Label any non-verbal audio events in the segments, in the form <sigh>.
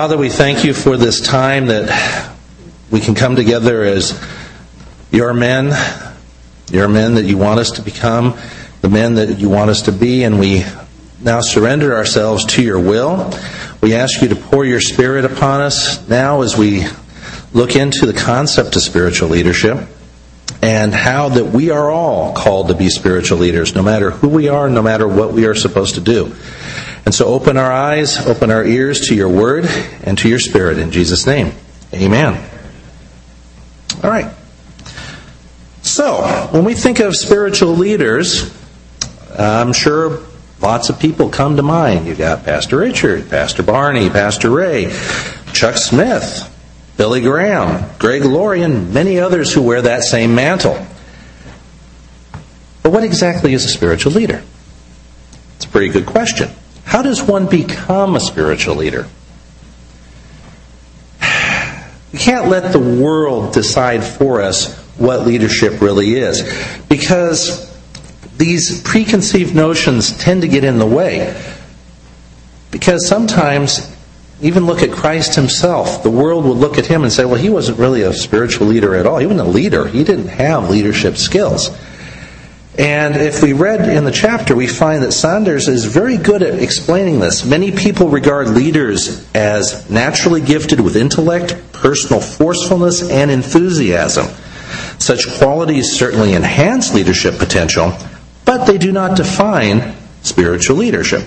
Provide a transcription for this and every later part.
Father, we thank you for this time that we can come together as your men, your men that you want us to become, the men that you want us to be, and we now surrender ourselves to your will. We ask you to pour your spirit upon us now as we look into the concept of spiritual leadership and how that we are all called to be spiritual leaders, no matter who we are, no matter what we are supposed to do. And so open our eyes, open our ears to your word and to your spirit in Jesus' name. Amen. All right. So, when we think of spiritual leaders, I'm sure lots of people come to mind. You got Pastor Richard, Pastor Barney, Pastor Ray, Chuck Smith, Billy Graham, Greg Laurie, and many others who wear that same mantle. But what exactly is a spiritual leader? It's a pretty good question. How does one become a spiritual leader? We can't let the world decide for us what leadership really is because these preconceived notions tend to get in the way. Because sometimes, even look at Christ himself, the world would look at him and say, well, he wasn't really a spiritual leader at all. He wasn't a leader, he didn't have leadership skills. And if we read in the chapter, we find that Sanders is very good at explaining this. Many people regard leaders as naturally gifted with intellect, personal forcefulness, and enthusiasm. Such qualities certainly enhance leadership potential, but they do not define spiritual leadership.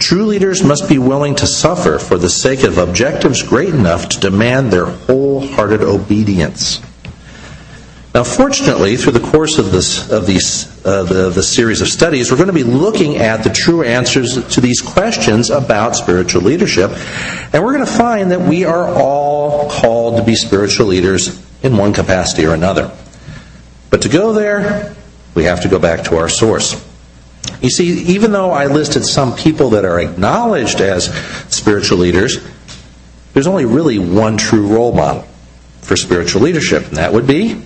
True leaders must be willing to suffer for the sake of objectives great enough to demand their wholehearted obedience. Now, fortunately, through the course of this of these uh, the, the series of studies, we're going to be looking at the true answers to these questions about spiritual leadership, and we're going to find that we are all called to be spiritual leaders in one capacity or another. But to go there, we have to go back to our source. You see, even though I listed some people that are acknowledged as spiritual leaders, there's only really one true role model for spiritual leadership, and that would be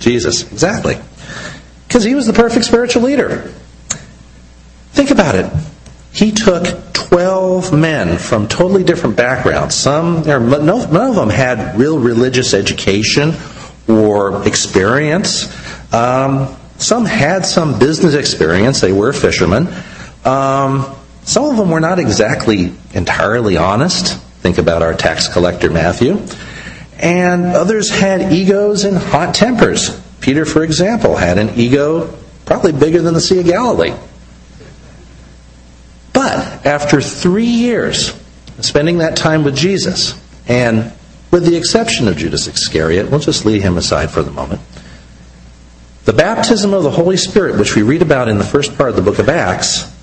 Jesus, exactly. Because he was the perfect spiritual leader. Think about it. He took 12 men from totally different backgrounds. Some, none of them had real religious education or experience. Um, some had some business experience. They were fishermen. Um, some of them were not exactly entirely honest. Think about our tax collector Matthew and others had egos and hot tempers. Peter, for example, had an ego probably bigger than the Sea of Galilee. But after three years spending that time with Jesus, and with the exception of Judas Iscariot, we'll just leave him aside for the moment, the baptism of the Holy Spirit, which we read about in the first part of the book of Acts,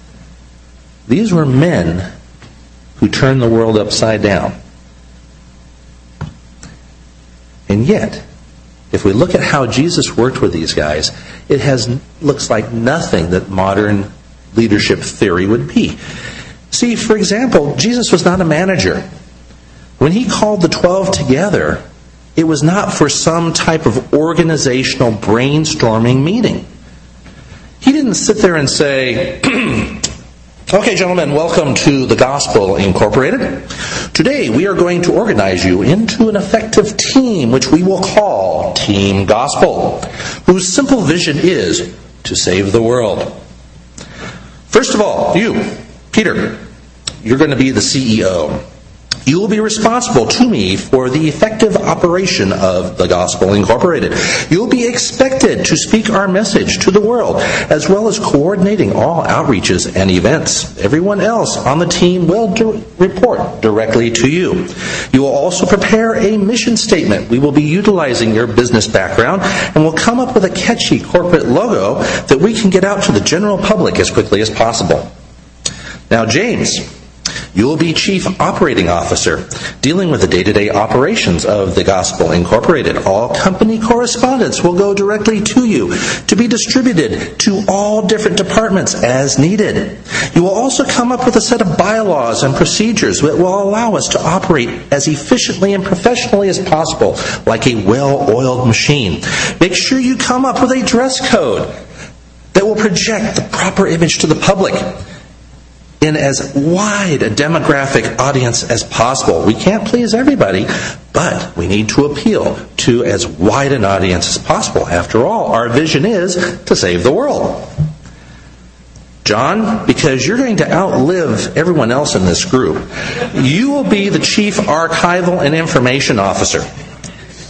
these were men who turned the world upside down. And yet, if we look at how Jesus worked with these guys, it has looks like nothing that modern leadership theory would be. See, for example, Jesus was not a manager. When he called the 12 together, it was not for some type of organizational brainstorming meeting. He didn't sit there and say, <clears throat> Okay, gentlemen, welcome to the Gospel Incorporated. Today we are going to organize you into an effective team which we will call Team Gospel, whose simple vision is to save the world. First of all, you, Peter, you're going to be the CEO. You will be responsible to me for the effective operation of the Gospel Incorporated. You will be expected to speak our message to the world, as well as coordinating all outreaches and events. Everyone else on the team will report directly to you. You will also prepare a mission statement. We will be utilizing your business background and will come up with a catchy corporate logo that we can get out to the general public as quickly as possible. Now, James, you will be Chief Operating Officer, dealing with the day to day operations of the Gospel Incorporated. All company correspondence will go directly to you to be distributed to all different departments as needed. You will also come up with a set of bylaws and procedures that will allow us to operate as efficiently and professionally as possible, like a well oiled machine. Make sure you come up with a dress code that will project the proper image to the public in as wide a demographic audience as possible. We can't please everybody, but we need to appeal to as wide an audience as possible. After all, our vision is to save the world. John, because you're going to outlive everyone else in this group, you will be the chief archival and information officer.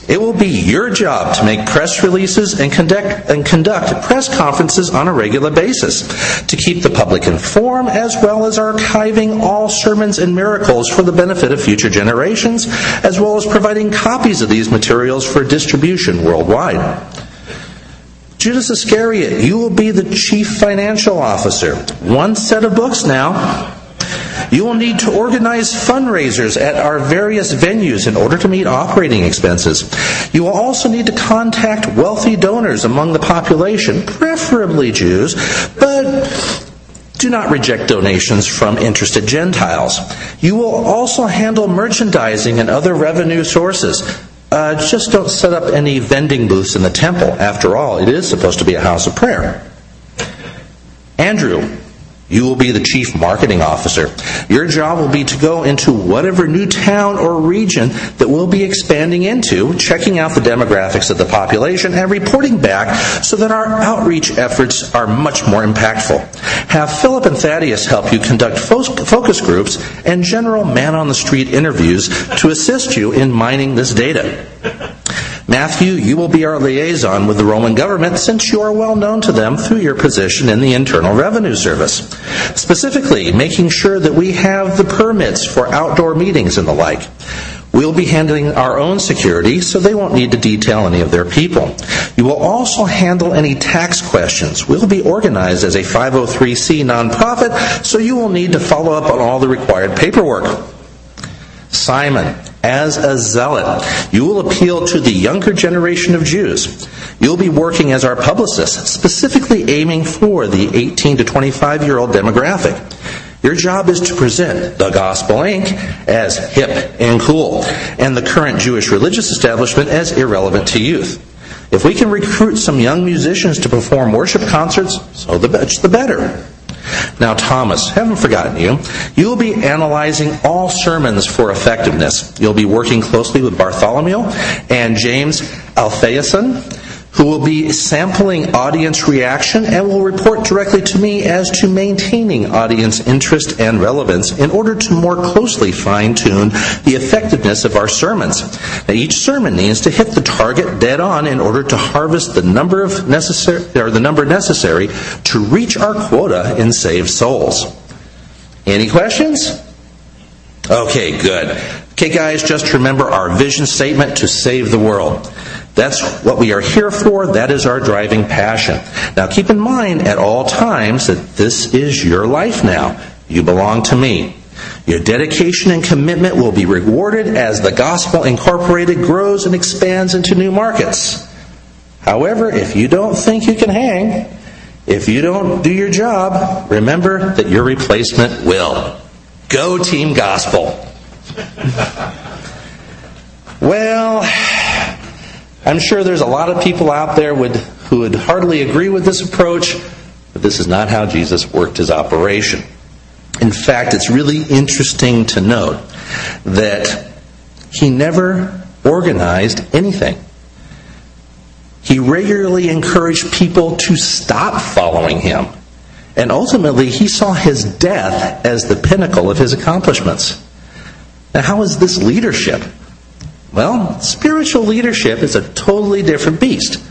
It will be your job to make press releases and conduct, and conduct press conferences on a regular basis to keep the public informed as well as archiving all sermons and miracles for the benefit of future generations as well as providing copies of these materials for distribution worldwide. Judas Iscariot, you will be the chief financial officer. One set of books now. You will need to organize fundraisers at our various venues in order to meet operating expenses. You will also need to contact wealthy donors among the population, preferably Jews, but do not reject donations from interested Gentiles. You will also handle merchandising and other revenue sources. Uh, just don't set up any vending booths in the temple. After all, it is supposed to be a house of prayer. Andrew, you will be the chief marketing officer. Your job will be to go into whatever new town or region that we'll be expanding into, checking out the demographics of the population, and reporting back so that our outreach efforts are much more impactful. Have Philip and Thaddeus help you conduct focus groups and general man on the street interviews to assist you in mining this data. Matthew, you will be our liaison with the Roman government since you are well known to them through your position in the Internal Revenue Service. Specifically, making sure that we have the permits for outdoor meetings and the like. We'll be handling our own security, so they won't need to detail any of their people. You will also handle any tax questions. We'll be organized as a 503c nonprofit, so you will need to follow up on all the required paperwork. Simon, as a zealot, you will appeal to the younger generation of Jews. You'll be working as our publicist, specifically aiming for the 18 to 25 year old demographic. Your job is to present the Gospel Inc. as hip and cool, and the current Jewish religious establishment as irrelevant to youth. If we can recruit some young musicians to perform worship concerts, so the, the better. Now, Thomas, haven't forgotten you. You will be analyzing all sermons for effectiveness. You'll be working closely with Bartholomew and James Alphaeus who will be sampling audience reaction and will report directly to me as to maintaining audience interest and relevance in order to more closely fine tune the effectiveness of our sermons. Now, each sermon needs to hit the target dead on in order to harvest the number of necessary or the number necessary to reach our quota in saved souls. Any questions? Okay, good. Okay, guys, just remember our vision statement to save the world. That's what we are here for. That is our driving passion. Now keep in mind at all times that this is your life now. You belong to me. Your dedication and commitment will be rewarded as the Gospel Incorporated grows and expands into new markets. However, if you don't think you can hang, if you don't do your job, remember that your replacement will. Go, Team Gospel. <laughs> well, I'm sure there's a lot of people out there would, who would hardly agree with this approach, but this is not how Jesus worked his operation. In fact, it's really interesting to note that he never organized anything. He regularly encouraged people to stop following him. And ultimately, he saw his death as the pinnacle of his accomplishments. Now, how is this leadership? Well, spiritual leadership is a totally different beast.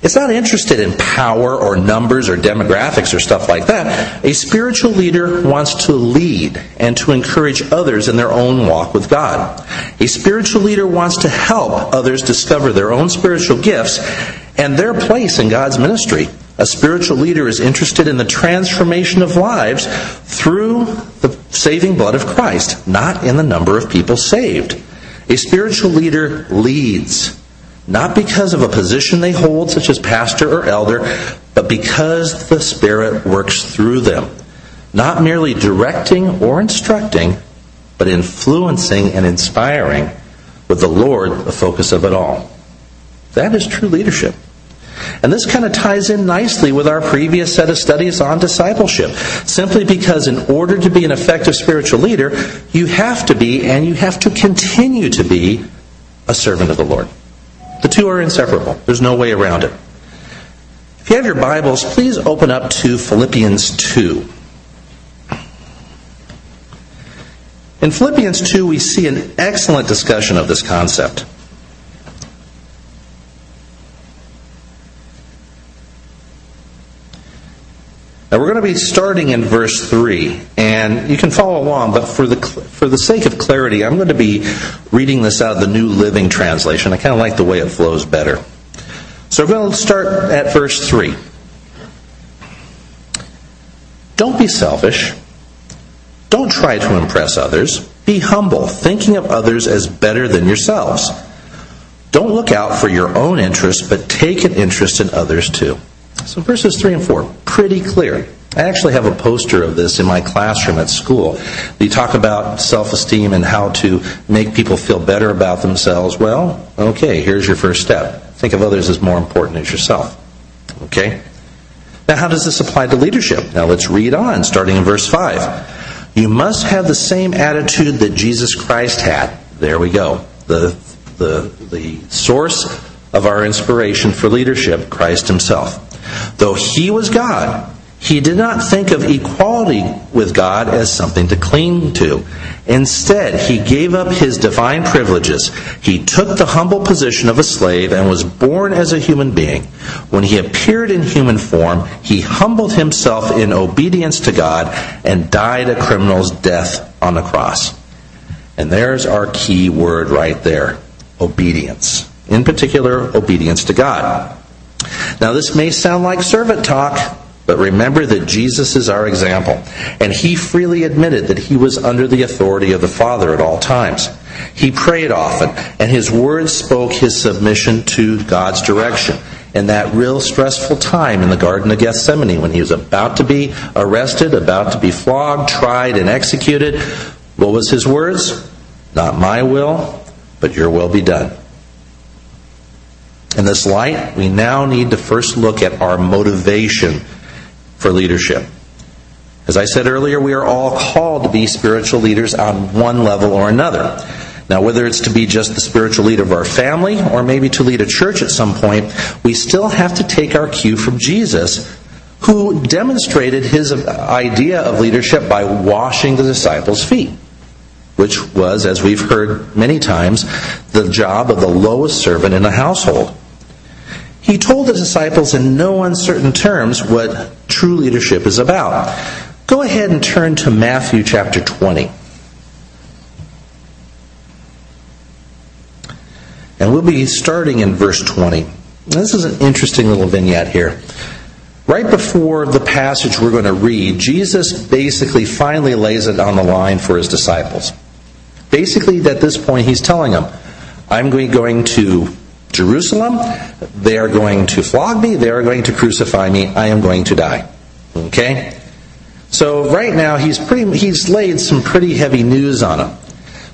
It's not interested in power or numbers or demographics or stuff like that. A spiritual leader wants to lead and to encourage others in their own walk with God. A spiritual leader wants to help others discover their own spiritual gifts and their place in God's ministry. A spiritual leader is interested in the transformation of lives through the saving blood of Christ, not in the number of people saved. A spiritual leader leads, not because of a position they hold, such as pastor or elder, but because the Spirit works through them. Not merely directing or instructing, but influencing and inspiring, with the Lord the focus of it all. That is true leadership. And this kind of ties in nicely with our previous set of studies on discipleship. Simply because in order to be an effective spiritual leader, you have to be and you have to continue to be a servant of the Lord. The two are inseparable. There's no way around it. If you have your Bibles, please open up to Philippians 2. In Philippians 2, we see an excellent discussion of this concept. Now we're going to be starting in verse 3, and you can follow along, but for the, for the sake of clarity, I'm going to be reading this out of the New Living Translation. I kind of like the way it flows better. So we're going to start at verse 3. Don't be selfish. Don't try to impress others. Be humble, thinking of others as better than yourselves. Don't look out for your own interests, but take an interest in others too. So verses 3 and 4, pretty clear. I actually have a poster of this in my classroom at school. They talk about self esteem and how to make people feel better about themselves. Well, okay, here's your first step. Think of others as more important as yourself. Okay? Now, how does this apply to leadership? Now, let's read on, starting in verse 5. You must have the same attitude that Jesus Christ had. There we go. The, the, the source of our inspiration for leadership, Christ Himself. Though he was God, he did not think of equality with God as something to cling to. Instead, he gave up his divine privileges. He took the humble position of a slave and was born as a human being. When he appeared in human form, he humbled himself in obedience to God and died a criminal's death on the cross. And there's our key word right there obedience. In particular, obedience to God. Now, this may sound like servant talk, but remember that Jesus is our example, and he freely admitted that he was under the authority of the Father at all times. He prayed often, and his words spoke his submission to God's direction. In that real stressful time in the Garden of Gethsemane, when he was about to be arrested, about to be flogged, tried, and executed, what was his words? Not my will, but your will be done. In this light, we now need to first look at our motivation for leadership. As I said earlier, we are all called to be spiritual leaders on one level or another. Now, whether it's to be just the spiritual leader of our family or maybe to lead a church at some point, we still have to take our cue from Jesus, who demonstrated his idea of leadership by washing the disciples' feet, which was, as we've heard many times, the job of the lowest servant in the household. He told the disciples in no uncertain terms what true leadership is about. Go ahead and turn to Matthew chapter 20. And we'll be starting in verse 20. This is an interesting little vignette here. Right before the passage we're going to read, Jesus basically finally lays it on the line for his disciples. Basically, at this point, he's telling them, I'm going to Jerusalem. They are going to flog me. They are going to crucify me. I am going to die. Okay? So right now he's pretty he's laid some pretty heavy news on them.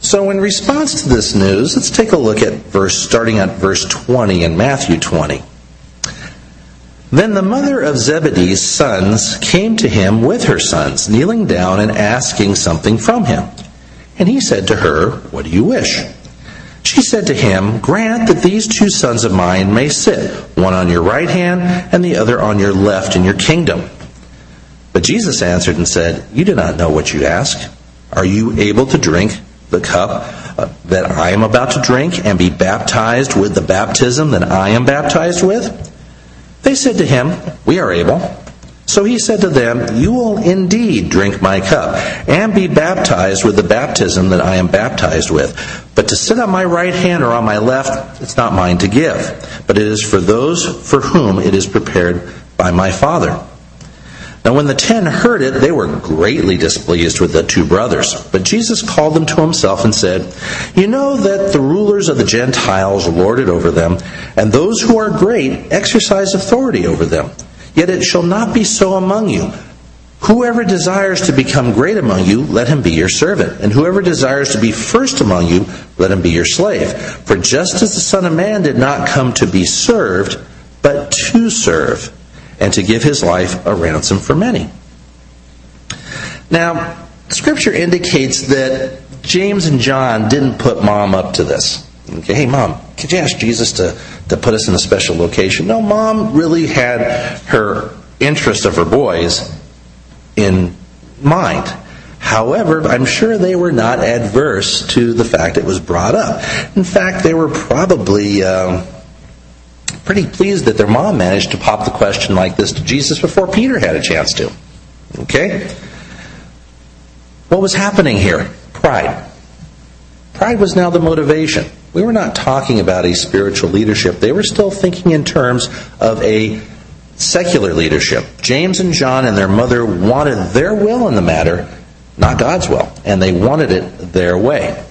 So in response to this news, let's take a look at verse starting at verse 20 in Matthew 20. Then the mother of Zebedee's sons came to him with her sons, kneeling down and asking something from him. And he said to her, What do you wish? She said to him, Grant that these two sons of mine may sit, one on your right hand and the other on your left in your kingdom. But Jesus answered and said, You do not know what you ask. Are you able to drink the cup uh, that I am about to drink and be baptized with the baptism that I am baptized with? They said to him, We are able. So he said to them, You will indeed drink my cup, and be baptized with the baptism that I am baptized with. But to sit on my right hand or on my left, it's not mine to give, but it is for those for whom it is prepared by my Father. Now, when the ten heard it, they were greatly displeased with the two brothers. But Jesus called them to himself and said, You know that the rulers of the Gentiles lord it over them, and those who are great exercise authority over them. Yet it shall not be so among you. Whoever desires to become great among you, let him be your servant. And whoever desires to be first among you, let him be your slave. For just as the Son of Man did not come to be served, but to serve, and to give his life a ransom for many. Now, Scripture indicates that James and John didn't put mom up to this. Okay, hey, mom, could you ask Jesus to, to put us in a special location? No, mom really had her interest of her boys in mind. However, I'm sure they were not adverse to the fact it was brought up. In fact, they were probably um, pretty pleased that their mom managed to pop the question like this to Jesus before Peter had a chance to. Okay? What was happening here? Pride. Pride was now the motivation. We were not talking about a spiritual leadership. They were still thinking in terms of a secular leadership. James and John and their mother wanted their will in the matter, not God's will, and they wanted it their way.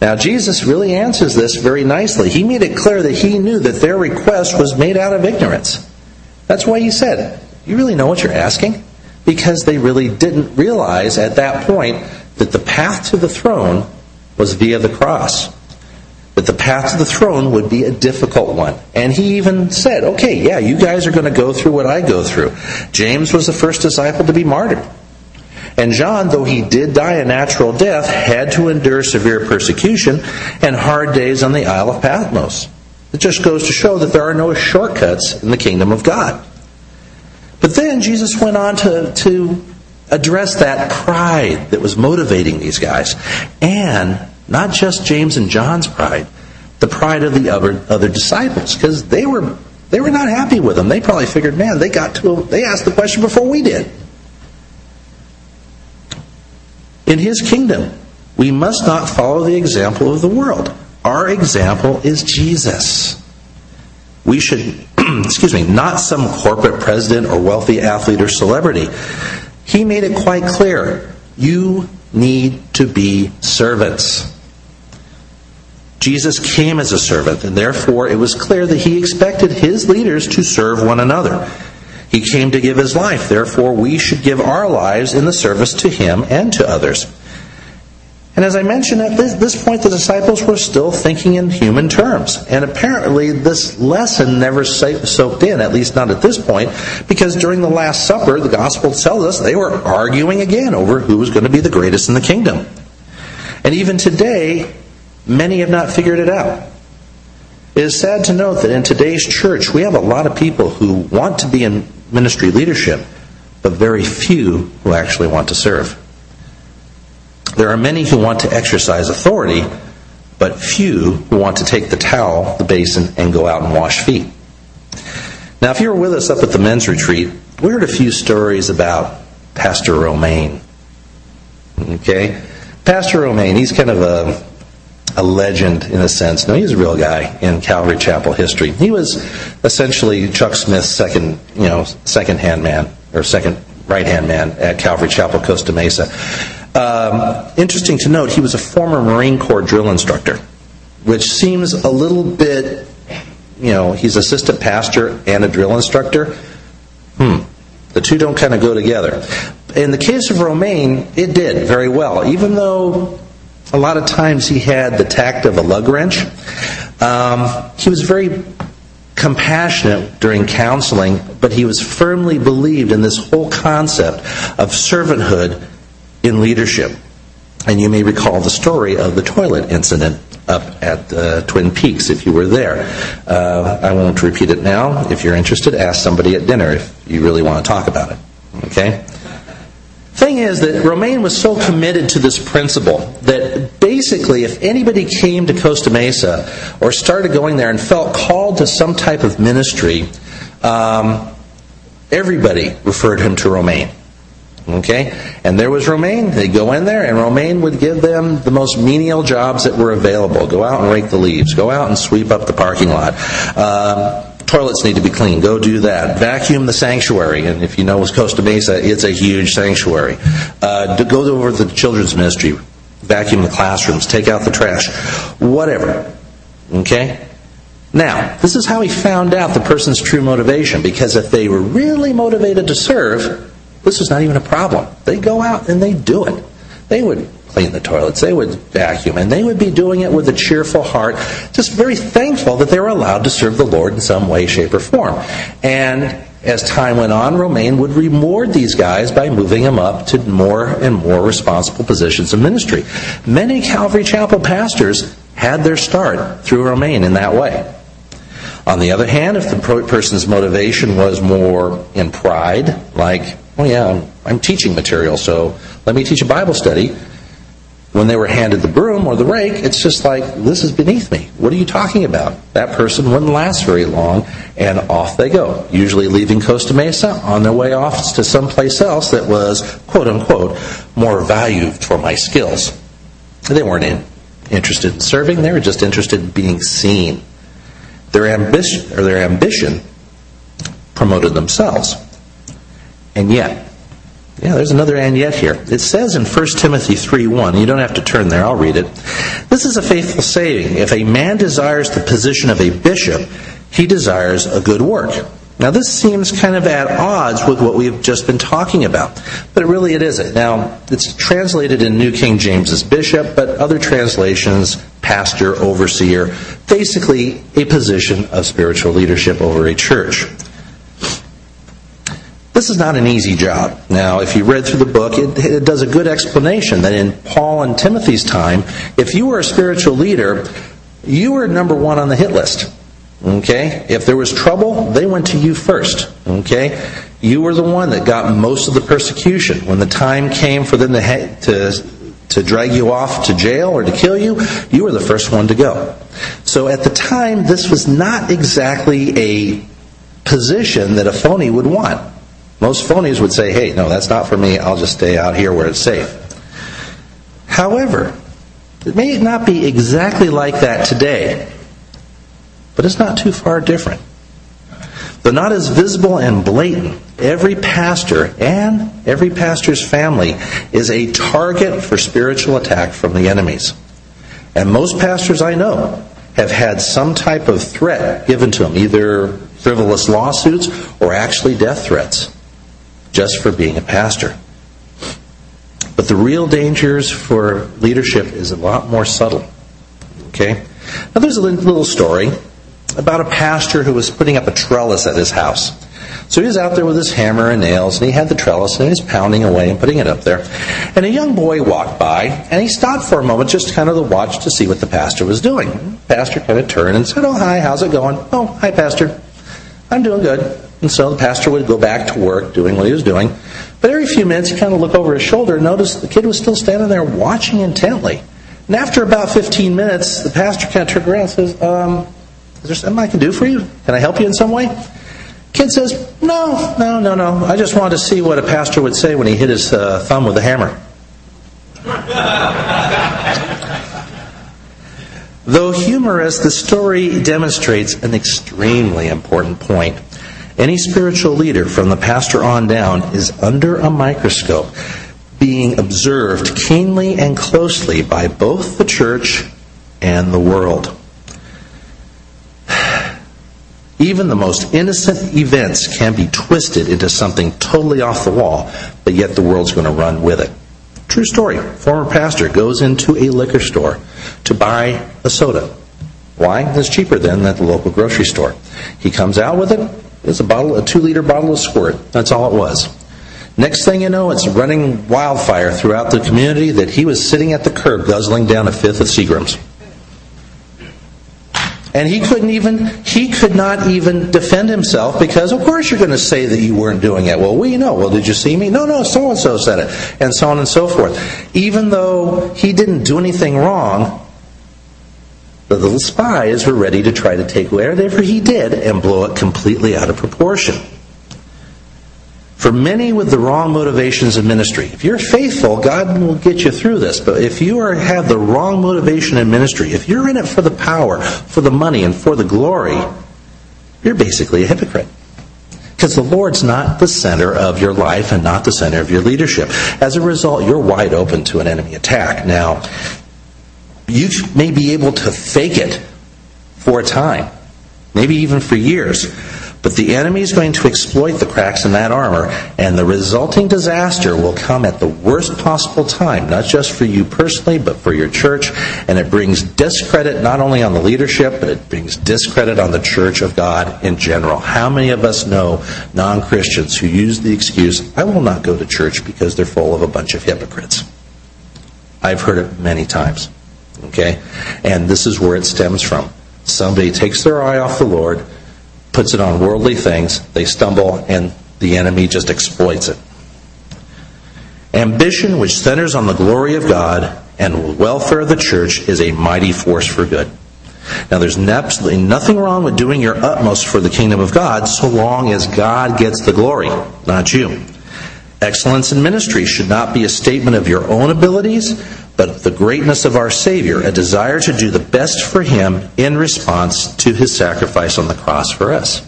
Now, Jesus really answers this very nicely. He made it clear that he knew that their request was made out of ignorance. That's why he said, You really know what you're asking? because they really didn't realize at that point that the path to the throne was via the cross. That the path to the throne would be a difficult one. And he even said, okay, yeah, you guys are going to go through what I go through. James was the first disciple to be martyred. And John, though he did die a natural death, had to endure severe persecution and hard days on the Isle of Patmos. It just goes to show that there are no shortcuts in the kingdom of God. But then Jesus went on to, to address that pride that was motivating these guys. And not just James and John's pride, the pride of the other, other disciples, because they were, they were not happy with them. They probably figured, man, they got to, they asked the question before we did. In his kingdom, we must not follow the example of the world. Our example is Jesus. We should <clears throat> excuse me, not some corporate president or wealthy athlete or celebrity. He made it quite clear you need to be servants. Jesus came as a servant, and therefore it was clear that he expected his leaders to serve one another. He came to give his life, therefore we should give our lives in the service to him and to others. And as I mentioned, at this, point, the disciples were still thinking in human terms. And apparently, this lesson never soaked in, at least not at this point, because during the Last Supper, the Gospel tells us they were arguing again over who was going to be the greatest in the kingdom. And even today, many have not figured it out. It is sad to note that in today's church, we have a lot of people who want to be in ministry leadership, but very few who actually want to serve. There are many who want to exercise authority, but few who want to take the towel, the basin, and go out and wash feet. Now, if you were with us up at the men's retreat, we heard a few stories about Pastor Romaine. Okay? Pastor Romaine, he's kind of a, a legend in a sense. No, he's a real guy in Calvary Chapel history. He was essentially Chuck Smith's second, you know, second hand man, or second right hand man at Calvary Chapel, Costa Mesa. Um, interesting to note, he was a former Marine Corps drill instructor, which seems a little bit, you know, he's assistant pastor and a drill instructor. Hmm. The two don't kind of go together. In the case of Romaine, it did very well, even though a lot of times he had the tact of a lug wrench. Um, he was very compassionate during counseling, but he was firmly believed in this whole concept of servanthood in leadership. And you may recall the story of the toilet incident up at uh, Twin Peaks if you were there. Uh, I won't repeat it now. If you're interested, ask somebody at dinner if you really want to talk about it. Okay? Thing is that Romaine was so committed to this principle that basically, if anybody came to Costa Mesa or started going there and felt called to some type of ministry, um, everybody referred him to Romaine. Okay? And there was Romaine. They'd go in there, and Romaine would give them the most menial jobs that were available. Go out and rake the leaves. Go out and sweep up the parking lot. Um, toilets need to be cleaned. Go do that. Vacuum the sanctuary. And if you know Costa Mesa, it's a huge sanctuary. Uh, to go over to the children's ministry. Vacuum the classrooms. Take out the trash. Whatever. Okay? Now, this is how he found out the person's true motivation. Because if they were really motivated to serve, this was not even a problem. They go out and they do it. They would clean the toilets, they would vacuum, and they would be doing it with a cheerful heart, just very thankful that they were allowed to serve the Lord in some way, shape, or form. And as time went on, Romaine would reward these guys by moving them up to more and more responsible positions of ministry. Many Calvary Chapel pastors had their start through Romaine in that way. On the other hand, if the person's motivation was more in pride, like, oh yeah, I'm, I'm teaching material, so let me teach a Bible study, when they were handed the broom or the rake, it's just like, this is beneath me. What are you talking about? That person wouldn't last very long, and off they go, usually leaving Costa Mesa on their way off to someplace else that was, quote unquote, more valued for my skills. They weren't in, interested in serving, they were just interested in being seen. Their ambition, or their ambition promoted themselves. And yet, yeah, there's another and yet here. It says in 1 Timothy 3:1, you don't have to turn there, I'll read it. This is a faithful saying. If a man desires the position of a bishop, he desires a good work. Now this seems kind of at odds with what we've just been talking about, but really it isn't. Now, it's translated in New King James as bishop, but other translations, pastor, overseer, basically a position of spiritual leadership over a church. This is not an easy job. Now, if you read through the book, it, it, does a good explanation that in Paul and Timothy's time, if you were a spiritual leader, you were number one on the hit list. Okay? If there was trouble, they went to you first. Okay? You were the one that got most of the persecution. When the time came for them to, to, to drag you off to jail or to kill you, you were the first one to go. So at the time, this was not exactly a position that a phony would want. Most phonies would say, hey, no, that's not for me. I'll just stay out here where it's safe. However, it may not be exactly like that today, but it's not too far different. Though not as visible and blatant, every pastor and every pastor's family is a target for spiritual attack from the enemies. And most pastors I know have had some type of threat given to them, either frivolous lawsuits or actually death threats just for being a pastor. But the real dangers for leadership is a lot more subtle. Okay? Now there's a little story about a pastor who was putting up a trellis at his house. So he was out there with his hammer and nails, and he had the trellis, and he was pounding away and putting it up there. And a young boy walked by, and he stopped for a moment just kind of to watch to see what the pastor was doing. The pastor kind of turned and said, Oh, hi, how's it going? Oh, hi, pastor. I'm doing good. And so the pastor would go back to work doing what he was doing. But every few minutes, he'd kind of look over his shoulder and notice the kid was still standing there watching intently. And after about 15 minutes, the pastor kind of turned around and says, um, Is there something I can do for you? Can I help you in some way? Kid says, No, no, no, no. I just wanted to see what a pastor would say when he hit his uh, thumb with a hammer. <laughs> Though humorous, the story demonstrates an extremely important point. Any spiritual leader, from the pastor on down, is under a microscope, being observed keenly and closely by both the church and the world. <sighs> Even the most innocent events can be twisted into something totally off the wall, but yet the world's going to run with it. True story. Former pastor goes into a liquor store to buy a soda. Why? It's cheaper than at the local grocery store. He comes out with it. It's a bottle, a two-liter bottle of squirt. That's all it was. Next thing you know, it's running wildfire throughout the community that he was sitting at the curb guzzling down a fifth of Seagram's. And he couldn't even, he could not even defend himself because, of course, you're going to say that you weren't doing it. Well, we know. Well, did you see me? No, no, so and so said it. And so on and so forth. Even though he didn't do anything wrong, the little spies were ready to try to take whatever he did and blow it completely out of proportion. For many with the wrong motivations in ministry, if you're faithful, God will get you through this. But if you are, have the wrong motivation in ministry, if you're in it for the power, for the money, and for the glory, you're basically a hypocrite. Because the Lord's not the center of your life and not the center of your leadership. As a result, you're wide open to an enemy attack. Now, you may be able to fake it for a time, maybe even for years. But the enemy is going to exploit the cracks in that armor, and the resulting disaster will come at the worst possible time, not just for you personally, but for your church. And it brings discredit not only on the leadership, but it brings discredit on the church of God in general. How many of us know non Christians who use the excuse, I will not go to church because they're full of a bunch of hypocrites? I've heard it many times. Okay? And this is where it stems from. Somebody takes their eye off the Lord puts it on worldly things, they stumble, and the enemy just exploits it. Ambition, which centers on the glory of God and welfare of the church, is a mighty force for good. Now, there's absolutely nothing wrong with doing your utmost for the kingdom of God so long as God gets the glory, not you. Excellence in ministry should not be a statement of your own abilities, but the greatness of our Savior, a desire to do the best for Him in response to His sacrifice on the cross for us.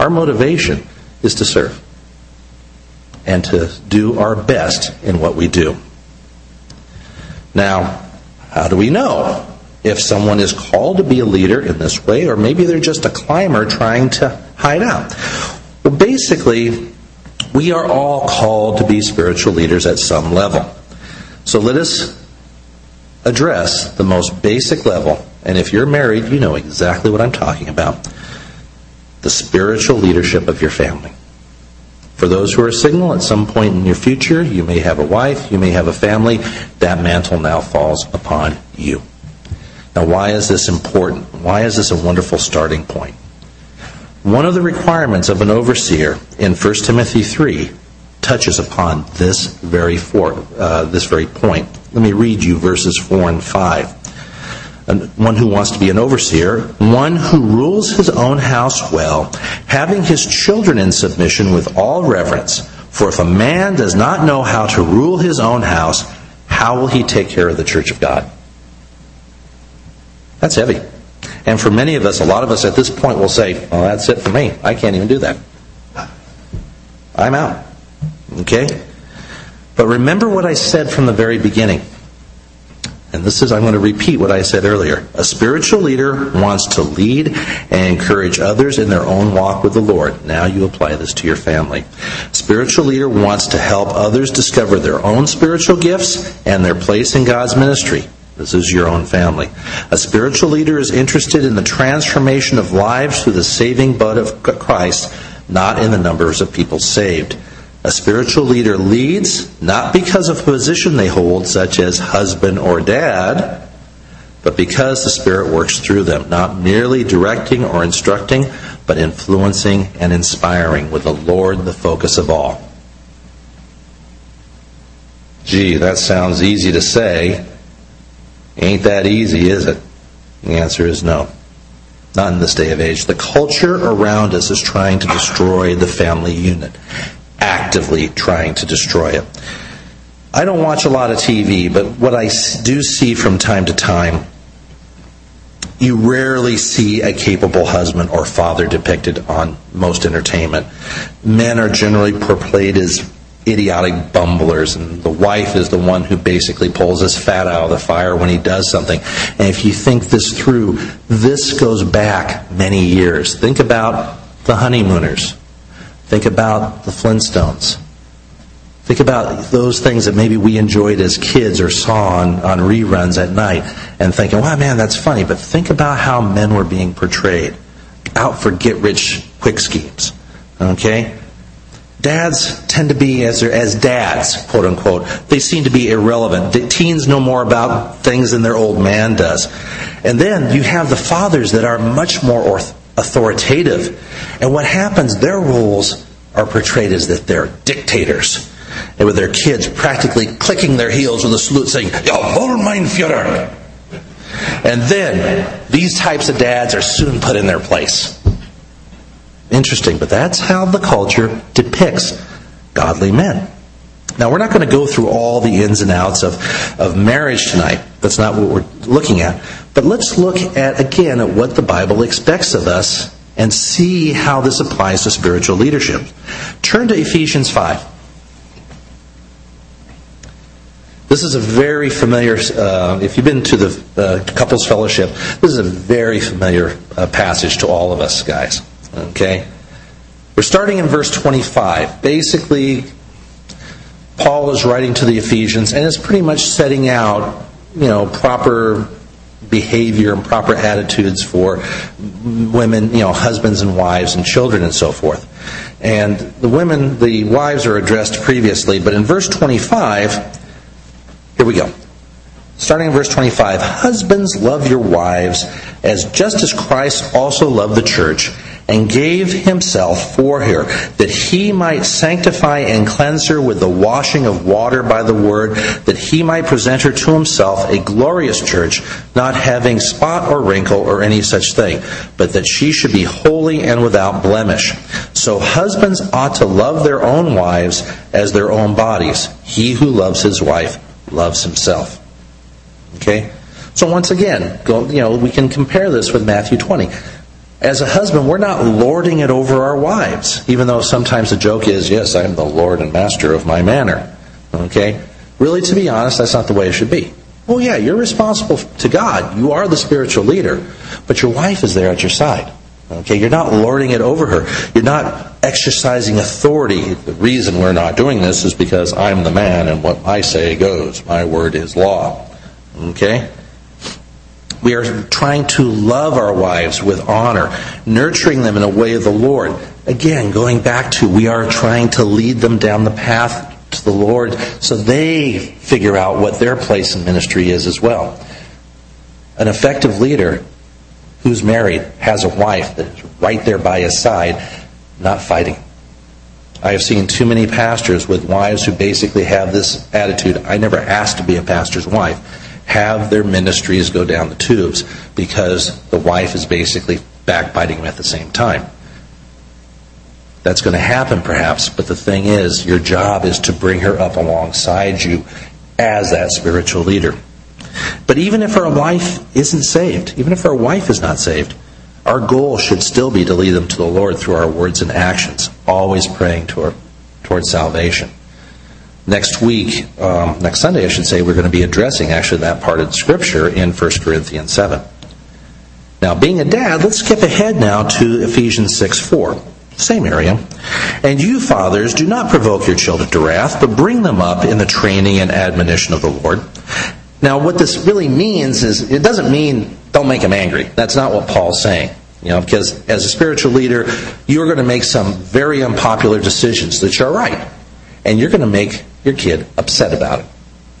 Our motivation is to serve and to do our best in what we do. Now, how do we know if someone is called to be a leader in this way, or maybe they're just a climber trying to hide out? Well, basically, we are all called to be spiritual leaders at some level. So let us address the most basic level. And if you're married, you know exactly what I'm talking about the spiritual leadership of your family. For those who are single, at some point in your future, you may have a wife, you may have a family. That mantle now falls upon you. Now, why is this important? Why is this a wonderful starting point? One of the requirements of an overseer in 1 Timothy 3 touches upon this very for, uh, this very point. Let me read you verses four and five. One who wants to be an overseer, one who rules his own house well, having his children in submission with all reverence. For if a man does not know how to rule his own house, how will he take care of the church of God? That's heavy. And for many of us, a lot of us at this point will say, well, that's it for me. I can't even do that. I'm out. Okay? But remember what I said from the very beginning. And this is, I'm going to repeat what I said earlier. A spiritual leader wants to lead and encourage others in their own walk with the Lord. Now you apply this to your family. A spiritual leader wants to help others discover their own spiritual gifts and their place in God's ministry. This is your own family. A spiritual leader is interested in the transformation of lives through the saving blood of Christ, not in the numbers of people saved. A spiritual leader leads not because of a position they hold, such as husband or dad, but because the Spirit works through them, not merely directing or instructing, but influencing and inspiring, with the Lord the focus of all. Gee, that sounds easy to say. Ain't that easy, is it? The answer is no. Not in this day of age. The culture around us is trying to destroy the family unit actively trying to destroy it. I don't watch a lot of TV, but what I do see from time to time, you rarely see a capable husband or father depicted on most entertainment. Men are generally portrayed as idiotic bumblers, and the wife is the one who basically pulls his fat out of the fire when he does something. And if you think this through, this goes back many years. Think about the honeymooners. Think about the Flintstones. Think about those things that maybe we enjoyed as kids or saw on, on reruns at night and thinking, wow, man, that's funny. But think about how men were being portrayed out for get rich quick schemes. Okay? Dads tend to be, as, as dads, quote unquote, they seem to be irrelevant. The teens know more about things than their old man does. And then you have the fathers that are much more orth- authoritative. And what happens, their roles are portrayed as that they're dictators. And with their kids practically clicking their heels with a salute saying, Ja, mein Führer. And then these types of dads are soon put in their place. Interesting, but that's how the culture depicts godly men. Now, we're not going to go through all the ins and outs of, of marriage tonight. That's not what we're looking at. But let's look at, again, at what the Bible expects of us and see how this applies to spiritual leadership. Turn to Ephesians 5. This is a very familiar, uh, if you've been to the uh, couples fellowship, this is a very familiar uh, passage to all of us, guys. Okay? We're starting in verse 25. Basically, Paul is writing to the Ephesians and is pretty much setting out, you know, proper behavior and proper attitudes for women, you know, husbands and wives and children and so forth. And the women, the wives are addressed previously, but in verse 25, here we go. Starting in verse 25, husbands love your wives as just as Christ also loved the church and gave himself for her, that he might sanctify and cleanse her with the washing of water by the word, that he might present her to himself a glorious church, not having spot or wrinkle or any such thing, but that she should be holy and without blemish. So husbands ought to love their own wives as their own bodies. He who loves his wife loves himself. Okay? So once again, go, you know, we can compare this with Matthew 20. As a husband, we're not lording it over our wives, even though sometimes the joke is, yes, I'm the lord and master of my manor. Okay? Really, to be honest, that's not the way it should be. Well, yeah, you're responsible to God. You are the spiritual leader, but your wife is there at your side. Okay, you're not lording it over her. You're not exercising authority. The reason we're not doing this is because I'm the man and what I say goes. My word is law. Okay? We are trying to love our wives with honor, nurturing them in a way of the Lord. Again, going back to we are trying to lead them down the path to the Lord so they figure out what their place in ministry is as well. An effective leader who's married has a wife that is right there by his side, not fighting. I have seen too many pastors with wives who basically have this attitude I never asked to be a pastor's wife have their ministries go down the tubes because the wife is basically backbiting them at the same time. That's going to happen perhaps, but the thing is, your job is to bring her up alongside you as that spiritual leader. But even if our wife isn't saved, even if our wife is not saved, our goal should still be to lead them to the Lord through our words and actions, always praying toward, salvation. Next week, um, next Sunday, I should say, we're going to be addressing actually that part of Scripture in 1 Corinthians 7. Now, being a dad, let's skip ahead now to Ephesians 6 4. Same area. And you, fathers, do not provoke your children to wrath, but bring them up in the training and admonition of the Lord. Now, what this really means is, it doesn't mean don't make them angry. That's not what Paul's saying. You know, because as a spiritual leader, you're going to make some very unpopular decisions that you are right. And you're going to make your kid upset about it.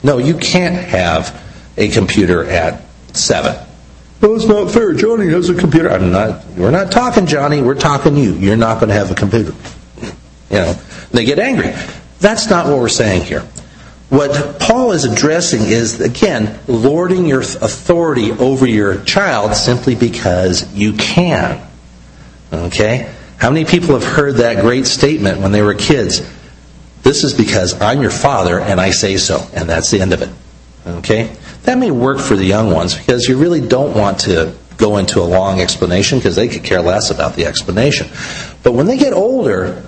No, you can't have a computer at 7. No, it's not fair. Johnny has a computer. I'm not. We're not talking Johnny. We're talking you. You're not going to have a computer. You know, they get angry. That's not what we're saying here. What Paul is addressing is, again, lording your authority over your child simply because you can. Okay? How many people have heard that great statement when they were kids? This is because I'm your father and I say so, and that's the end of it. Okay? That may work for the young ones because you really don't want to go into a long explanation because they could care less about the explanation. But when they get older,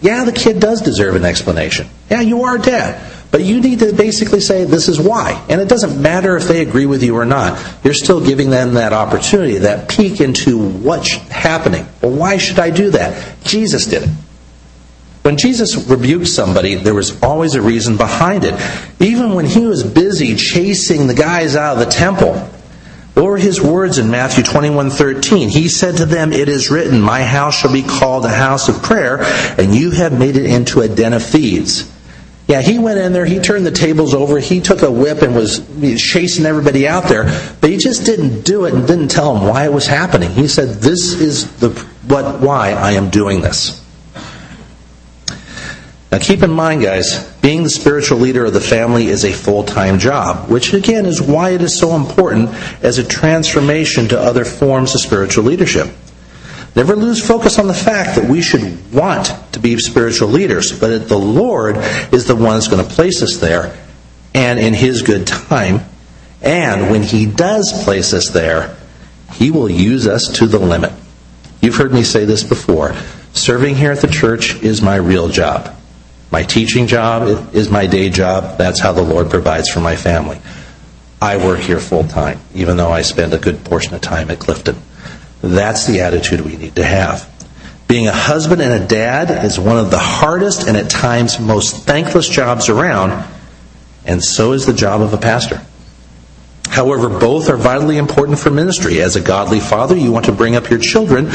yeah, the kid does deserve an explanation. Yeah, you are dad. But you need to basically say, this is why. And it doesn't matter if they agree with you or not. You're still giving them that opportunity, that peek into what's happening. Well, why should I do that? Jesus did it. When Jesus rebuked somebody, there was always a reason behind it. Even when he was busy chasing the guys out of the temple, were his words in Matthew 21:13? He said to them, "It is written, my house shall be called a house of prayer, and you have made it into a den of thieves." Yeah, he went in there, he turned the tables over, he took a whip and was chasing everybody out there, but he just didn't do it and didn't tell them why it was happening. He said, "This is the what why I am doing this." Now keep in mind, guys, being the spiritual leader of the family is a full-time job, which again is why it is so important as a transformation to other forms of spiritual leadership. Never lose focus on the fact that we should want to be spiritual leaders, but that the Lord is the one that's going to place us there, and in His good time, and when He does place us there, He will use us to the limit. You've heard me say this before. Serving here at the church is my real job. My teaching job is my day job. That's how the Lord provides for my family. I work here full time, even though I spend a good portion of time at Clifton. That's the attitude we need to have. Being a husband and a dad is one of the hardest and at times most thankless jobs around, and so is the job of a pastor. However, both are vitally important for ministry. As a godly father, you want to bring up your children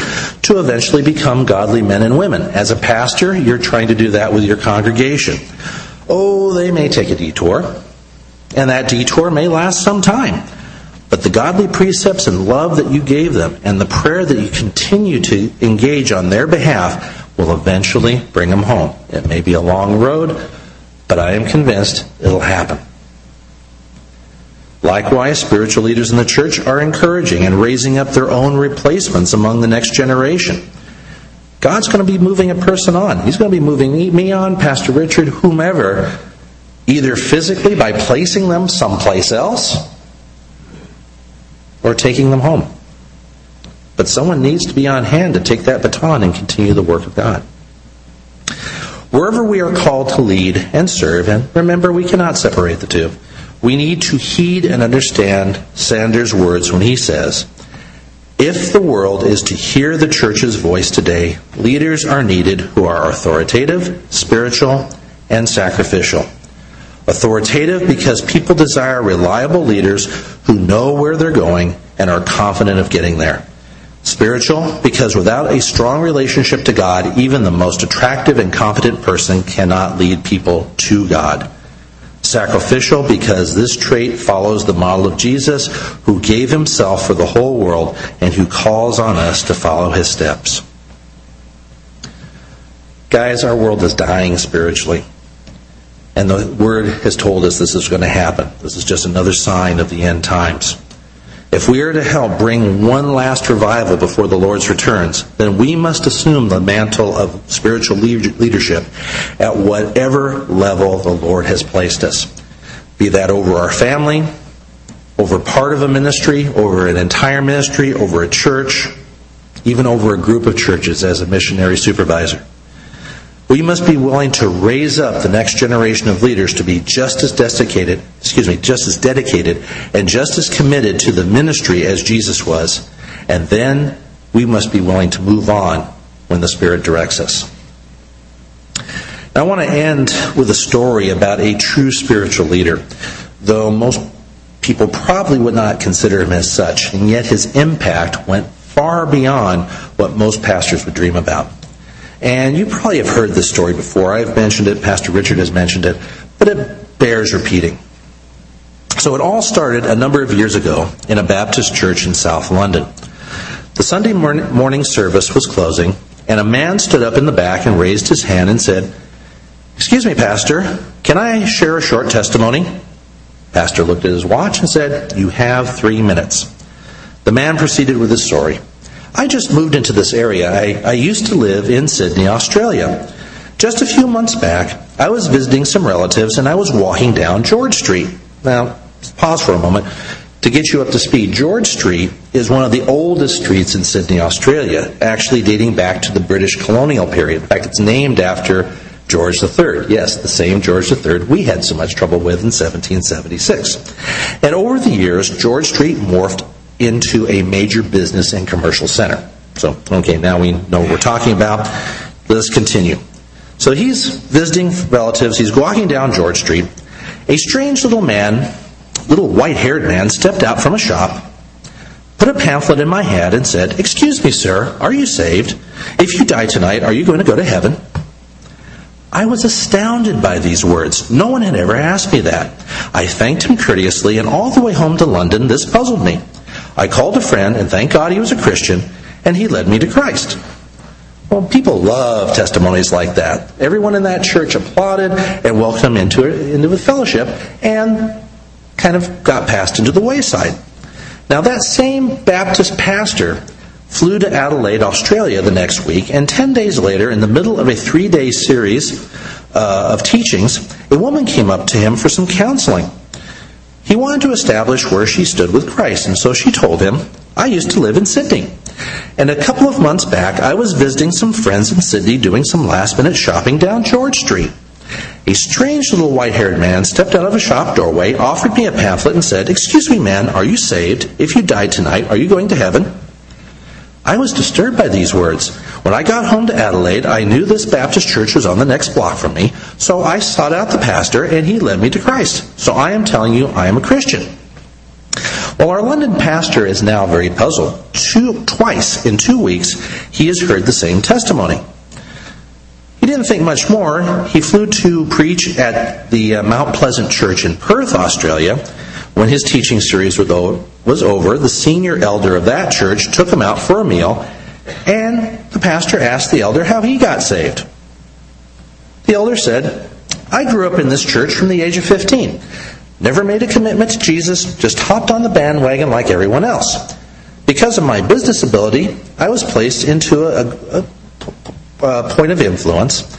to eventually become godly men and women. As a pastor, you're trying to do that with your congregation. Oh, they may take a detour, and that detour may last some time. But the godly precepts and love that you gave them and the prayer that you continue to engage on their behalf will eventually bring them home. It may be a long road, but I am convinced it'll happen. Likewise, spiritual leaders in the church are encouraging and raising up their own replacements among the next generation. God's going to be moving a person on. He's going to be moving me on, Pastor Richard, whomever, either physically by placing them someplace else or taking them home. But someone needs to be on hand to take that baton and continue the work of God. Wherever we are called to lead and serve, and remember, we cannot separate the two, we need to heed and understand Sanders' words when he says, If the world is to hear the church's voice today, leaders are needed who are authoritative, spiritual, and sacrificial. Authoritative because people desire reliable leaders who know where they're going and are confident of getting there. Spiritual because without a strong relationship to God, even the most attractive and competent person cannot lead people to God. Sacrificial because this trait follows the model of Jesus, who gave himself for the whole world and who calls on us to follow his steps. Guys, our world is dying spiritually. And the word has told us this is going to happen. This is just another sign of the end times. If we are to help bring one last revival before the Lord's returns, then we must assume the mantle of spiritual leadership at whatever level the Lord has placed us. Be that over our family, over part of a ministry, over an entire ministry, over a church, even over a group of churches as a missionary supervisor. We must be willing to raise up the next generation of leaders to be just as dedicated, excuse me, just as dedicated and just as committed to the ministry as Jesus was. And then we must be willing to move on when the Spirit directs us. Now, I want to end with a story about a true spiritual leader, though most people probably would not consider him as such, and yet his impact went far beyond what most pastors would dream about. And you probably have heard this story before. I've mentioned it, Pastor Richard has mentioned it, but it bears repeating. So it all started a number of years ago in a Baptist church in South London. The Sunday morning service was closing, and a man stood up in the back and raised his hand and said, Excuse me, Pastor, can I share a short testimony? Pastor looked at his watch and said, You have three minutes. The man proceeded with his story. I just moved into this area. I, I used to live in Sydney, Australia. Just a few months back, I was visiting some relatives and I was walking down George Street. Now, pause for a moment to get you up to speed. George Street is one of the oldest streets in Sydney, Australia, actually dating back to the British colonial period. In fact, it's named after George III. Yes, the same George III we had so much trouble with in 1776. And over the years, George Street morphed into a major business and commercial center. So, okay, now we know what we're talking about. Let's continue. So he's visiting relatives. He's walking down George Street. A strange little man, little white haired man, stepped out from a shop, put a pamphlet in my hand, and said, Excuse me, sir, are you saved? If you die tonight, are you going to go to heaven? I was astounded by these words. No one had ever asked me that. I thanked him courteously, and all the way home to London, this puzzled me. I called a friend, and thank God he was a Christian, and he led me to Christ. Well, people love testimonies like that. Everyone in that church applauded and welcomed him into, into the fellowship and kind of got passed into the wayside. Now, that same Baptist pastor flew to Adelaide, Australia the next week, and 10 days later, in the middle of a three day series uh, of teachings, a woman came up to him for some counseling. He wanted to establish where she stood with Christ, and so she told him, I used to live in Sydney. And a couple of months back, I was visiting some friends in Sydney doing some last minute shopping down George Street. A strange little white haired man stepped out of a shop doorway, offered me a pamphlet, and said, Excuse me, man, are you saved? If you died tonight, are you going to heaven? I was disturbed by these words. When I got home to Adelaide, I knew this Baptist church was on the next block from me, so I sought out the pastor and he led me to Christ. So I am telling you, I am a Christian. Well, our London pastor is now very puzzled. Two, twice in two weeks, he has heard the same testimony. He didn't think much more. He flew to preach at the uh, Mount Pleasant Church in Perth, Australia. When his teaching series was over, the senior elder of that church took him out for a meal, and the pastor asked the elder how he got saved. The elder said, I grew up in this church from the age of 15. Never made a commitment to Jesus, just hopped on the bandwagon like everyone else. Because of my business ability, I was placed into a, a, a point of influence.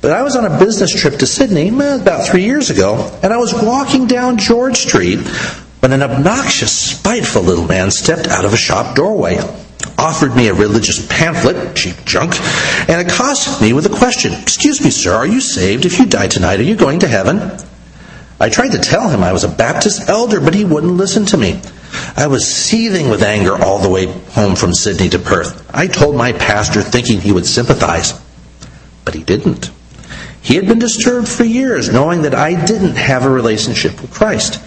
But I was on a business trip to Sydney uh, about three years ago, and I was walking down George Street when an obnoxious, spiteful little man stepped out of a shop doorway, offered me a religious pamphlet, cheap junk, and accosted me with a question Excuse me, sir, are you saved? If you die tonight, are you going to heaven? I tried to tell him I was a Baptist elder, but he wouldn't listen to me. I was seething with anger all the way home from Sydney to Perth. I told my pastor thinking he would sympathize, but he didn't. He had been disturbed for years knowing that I didn't have a relationship with Christ,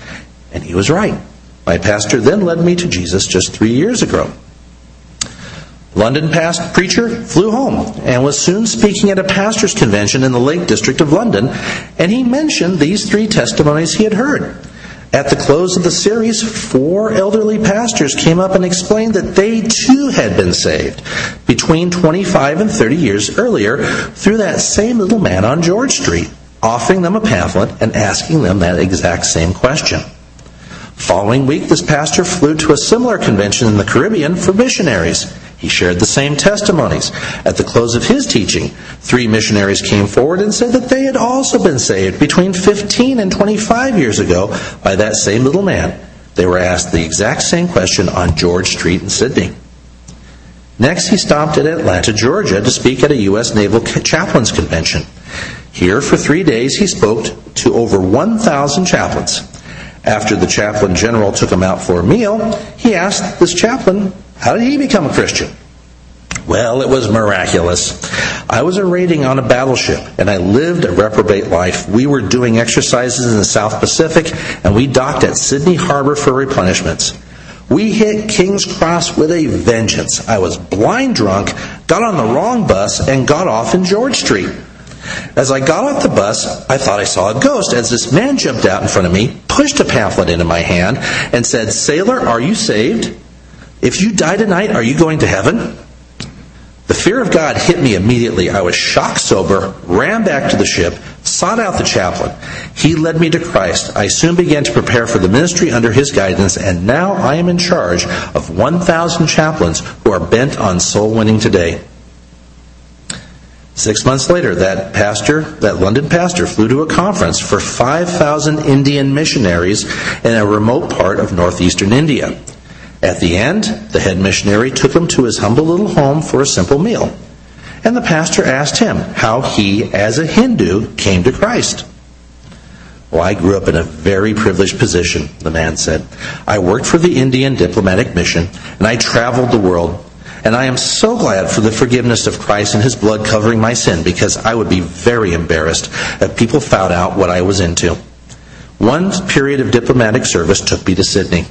and he was right. My pastor then led me to Jesus just three years ago. London past preacher flew home and was soon speaking at a pastors' convention in the Lake District of London, and he mentioned these three testimonies he had heard. At the close of the series, four elderly pastors came up and explained that they too had been saved between 25 and 30 years earlier through that same little man on George Street, offering them a pamphlet and asking them that exact same question. Following week, this pastor flew to a similar convention in the Caribbean for missionaries. He shared the same testimonies. At the close of his teaching, three missionaries came forward and said that they had also been saved between 15 and 25 years ago by that same little man. They were asked the exact same question on George Street in Sydney. Next, he stopped at Atlanta, Georgia to speak at a U.S. Naval Chaplains Convention. Here, for three days, he spoke to over 1,000 chaplains. After the chaplain general took him out for a meal, he asked this chaplain, How did he become a Christian? Well, it was miraculous. I was a rating on a battleship, and I lived a reprobate life. We were doing exercises in the South Pacific, and we docked at Sydney Harbor for replenishments. We hit King's Cross with a vengeance. I was blind drunk, got on the wrong bus, and got off in George Street. As I got off the bus, I thought I saw a ghost as this man jumped out in front of me, pushed a pamphlet into my hand, and said, Sailor, are you saved? If you die tonight, are you going to heaven? The fear of God hit me immediately. I was shock sober, ran back to the ship, sought out the chaplain. He led me to Christ. I soon began to prepare for the ministry under his guidance, and now I am in charge of 1,000 chaplains who are bent on soul winning today. Six months later, that pastor, that London pastor, flew to a conference for 5,000 Indian missionaries in a remote part of northeastern India. At the end, the head missionary took him to his humble little home for a simple meal. And the pastor asked him how he, as a Hindu, came to Christ. Well, I grew up in a very privileged position, the man said. I worked for the Indian diplomatic mission, and I traveled the world and I am so glad for the forgiveness of Christ and his blood covering my sin because I would be very embarrassed if people found out what I was into. One period of diplomatic service took me to Sydney.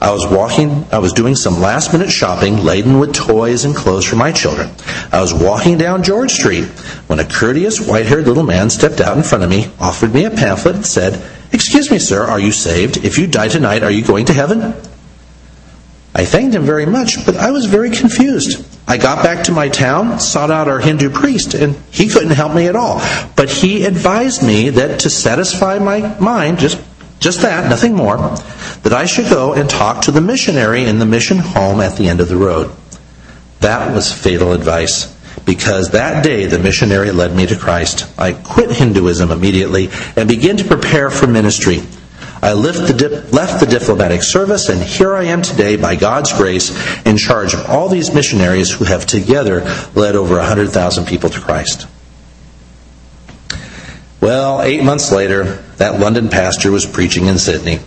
I was walking, I was doing some last minute shopping laden with toys and clothes for my children. I was walking down George Street when a courteous white haired little man stepped out in front of me, offered me a pamphlet, and said, Excuse me, sir, are you saved? If you die tonight, are you going to heaven? I thanked him very much, but I was very confused. I got back to my town, sought out our Hindu priest, and he couldn't help me at all. But he advised me that to satisfy my mind, just, just that, nothing more, that I should go and talk to the missionary in the mission home at the end of the road. That was fatal advice because that day the missionary led me to Christ. I quit Hinduism immediately and began to prepare for ministry. I left the, dip, left the diplomatic service, and here I am today, by God's grace, in charge of all these missionaries who have together led over 100,000 people to Christ. Well, eight months later, that London pastor was preaching in Sydney.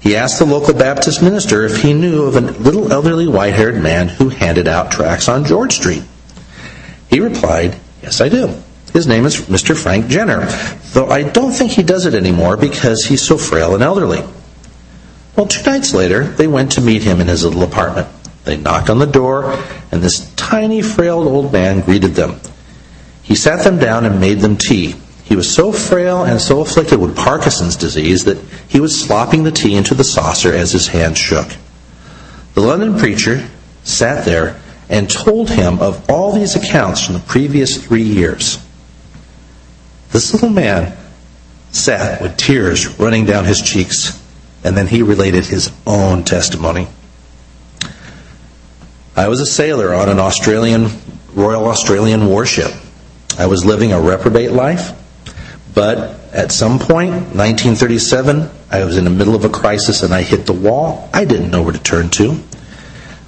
He asked the local Baptist minister if he knew of a little elderly white haired man who handed out tracts on George Street. He replied, Yes, I do. His name is Mr. Frank Jenner, though I don't think he does it anymore because he's so frail and elderly. Well, two nights later, they went to meet him in his little apartment. They knocked on the door, and this tiny, frail old man greeted them. He sat them down and made them tea. He was so frail and so afflicted with Parkinson's disease that he was slopping the tea into the saucer as his hands shook. The London preacher sat there and told him of all these accounts from the previous three years. This little man sat with tears running down his cheeks, and then he related his own testimony. I was a sailor on an Australian Royal Australian warship. I was living a reprobate life, but at some point, 1937, I was in the middle of a crisis and I hit the wall. I didn't know where to turn to.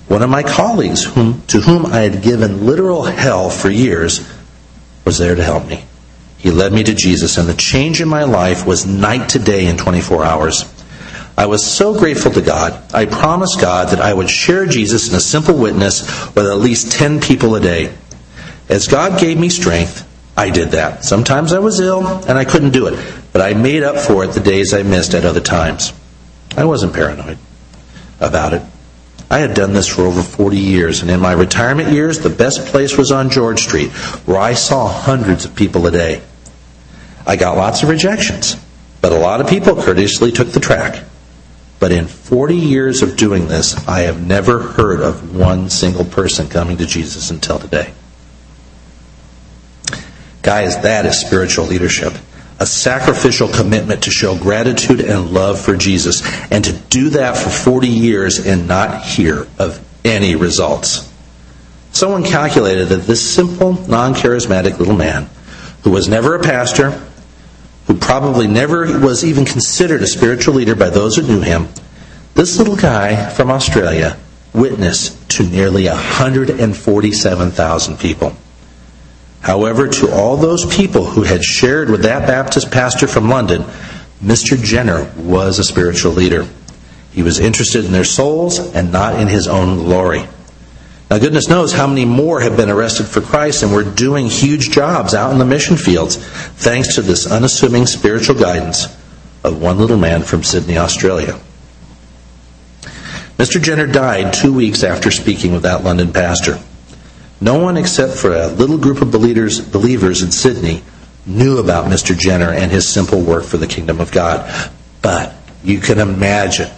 One of my colleagues, whom, to whom I had given literal hell for years, was there to help me. He led me to Jesus, and the change in my life was night to day in 24 hours. I was so grateful to God. I promised God that I would share Jesus in a simple witness with at least 10 people a day. As God gave me strength, I did that. Sometimes I was ill and I couldn't do it, but I made up for it the days I missed at other times. I wasn't paranoid about it. I had done this for over 40 years, and in my retirement years, the best place was on George Street, where I saw hundreds of people a day. I got lots of rejections, but a lot of people courteously took the track. But in 40 years of doing this, I have never heard of one single person coming to Jesus until today. Guys, that is spiritual leadership. A sacrificial commitment to show gratitude and love for Jesus, and to do that for 40 years and not hear of any results. Someone calculated that this simple, non charismatic little man, who was never a pastor, who probably never was even considered a spiritual leader by those who knew him, this little guy from Australia witnessed to nearly 147,000 people. However, to all those people who had shared with that Baptist pastor from London, Mr. Jenner was a spiritual leader. He was interested in their souls and not in his own glory. Now, goodness knows how many more have been arrested for Christ and were doing huge jobs out in the mission fields, thanks to this unassuming spiritual guidance of one little man from Sydney, Australia. Mr. Jenner died two weeks after speaking with that London pastor. No one except for a little group of believers, in Sydney knew about Mr. Jenner and his simple work for the kingdom of God. But you can imagine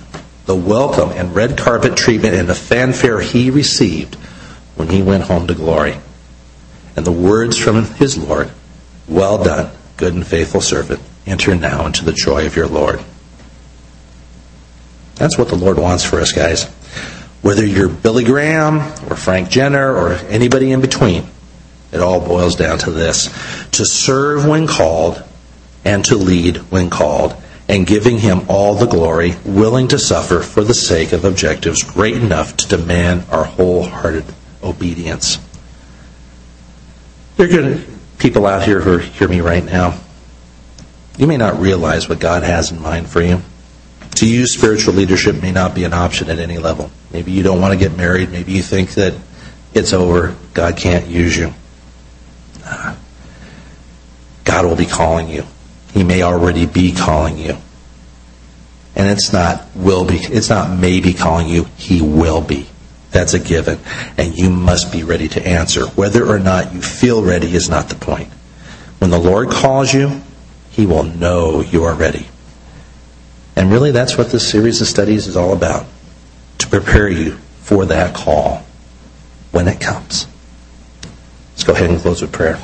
the welcome and red carpet treatment and the fanfare he received when he went home to glory. And the words from his Lord, Well done, good and faithful servant. Enter now into the joy of your Lord. That's what the Lord wants for us, guys. Whether you're Billy Graham or Frank Jenner or anybody in between, it all boils down to this to serve when called and to lead when called, and giving Him all the glory, willing to suffer for the sake of objectives great enough to demand our wholehearted obedience. There are good people out here who hear me right now. You may not realize what God has in mind for you. To you, spiritual leadership may not be an option at any level. Maybe you don't want to get married. Maybe you think that it's over. God can't use you. Uh, God will be calling you. He may already be calling you. And it's not will be it's not maybe calling you, he will be. That's a given. And you must be ready to answer. Whether or not you feel ready is not the point. When the Lord calls you, he will know you are ready. And really, that's what this series of studies is all about prepare you for that call when it comes. Let's go ahead and close with prayer.